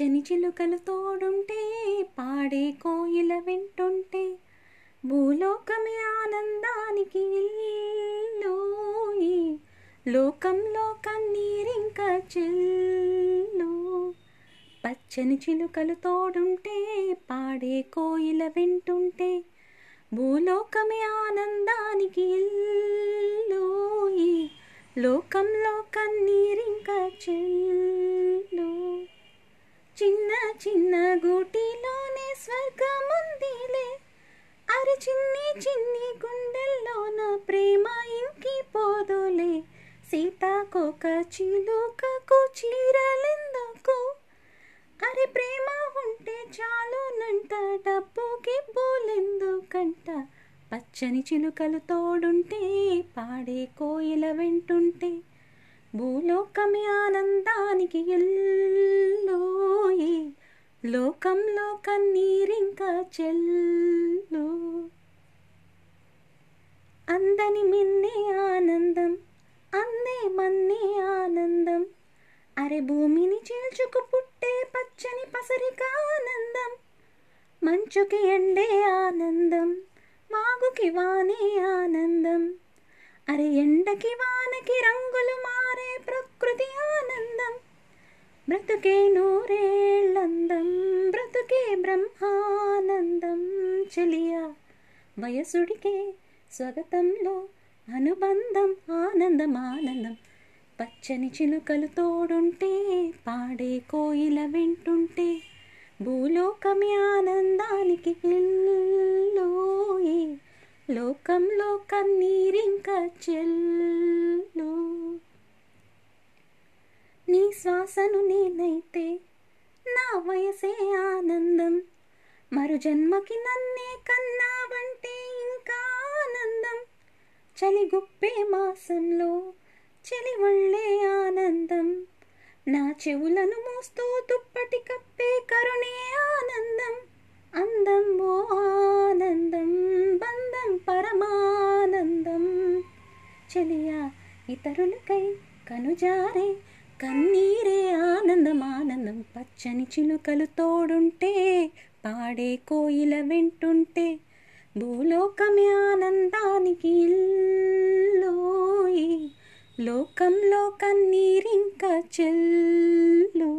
పచ్చని చిలుకలు తోడుంటే పాడే కోయిల వింటుంటే భూలోకమే ఆనందానికి ఇల్లు లోకంలో కన్నీరింక చెల్లు. పచ్చని చిలుకలు తోడుంటే పాడే కోయిల వింటుంటే భూలోకమే ఆనందానికి ఇల్లు లోకంలో కన్నీరింక చెల్లు చిన్న చిన్న గూటిలోనే స్వర్గముందిలే. అరి చిన్ని చిన్ని గుండెల్లోన ప్రేమ ఇంకి పోదులే సీతాకోక చిలుకకు చీరలెందుకు? అరే ప్రేమ ఉంటే చాలునంట డబ్బుకి బోలెందుకంట పచ్చని చిలుకలు తోడుంటే పాడే కోయిల వెంటుంటే? భూలోకమే ఆనందానికి ఎల్లోయి. లోకంలో కన్నీరింకా చెల్లు. అందని మిన్నే ఆనందం అందే మన్నే ఆనందం. అరే భూమిని చీల్చుకు పుట్టే పచ్చని పసరిక ఆనందం. మంచుకి ఎండే ఆనందం వాగుకి వానే ఆనందం. అరే ఎండకి వానకి రంగులు మారే ప్రకృతి ఆనందం బ్రతుకే నూరేళ్ళందం బ్రతుకే బ్రహ్మానందం చెలియా. వయసుడికే స్వగతంలో అనుబంధం ఆనందం ఆనందం. పచ్చని చిలుకలు తోడుంటే పాడే కోయిల వింటుంటే భూలోకమి ఆనందానికి ఇల్లోయి లోకంలో కన్నీరింక చెల్లు నీ శ్వాసను నేనైతే నా వయసే ఆనందం. మరు జన్మకి నన్నే కన్నావంటే ఇంకా ఆనందం. చలిగుప్పే మాసంలో చెలివళ్ళే ఆనందం. నా చెవులను మోస్తూ దుప్పటి కప్పే కరుణే ఆనందం. అందం ఓ ఆనందం బంధం పరమానందం. చెలియా ఇతరులకై కనుజారే కన్నీరే ఆనందం ఆనందం పచ్చని చిలుకలు తోడుంటే పాడే కోయిల వింటుంటే భూలోకమే ఆనందానికి లోకంలో కన్నీరింక చెల్లు.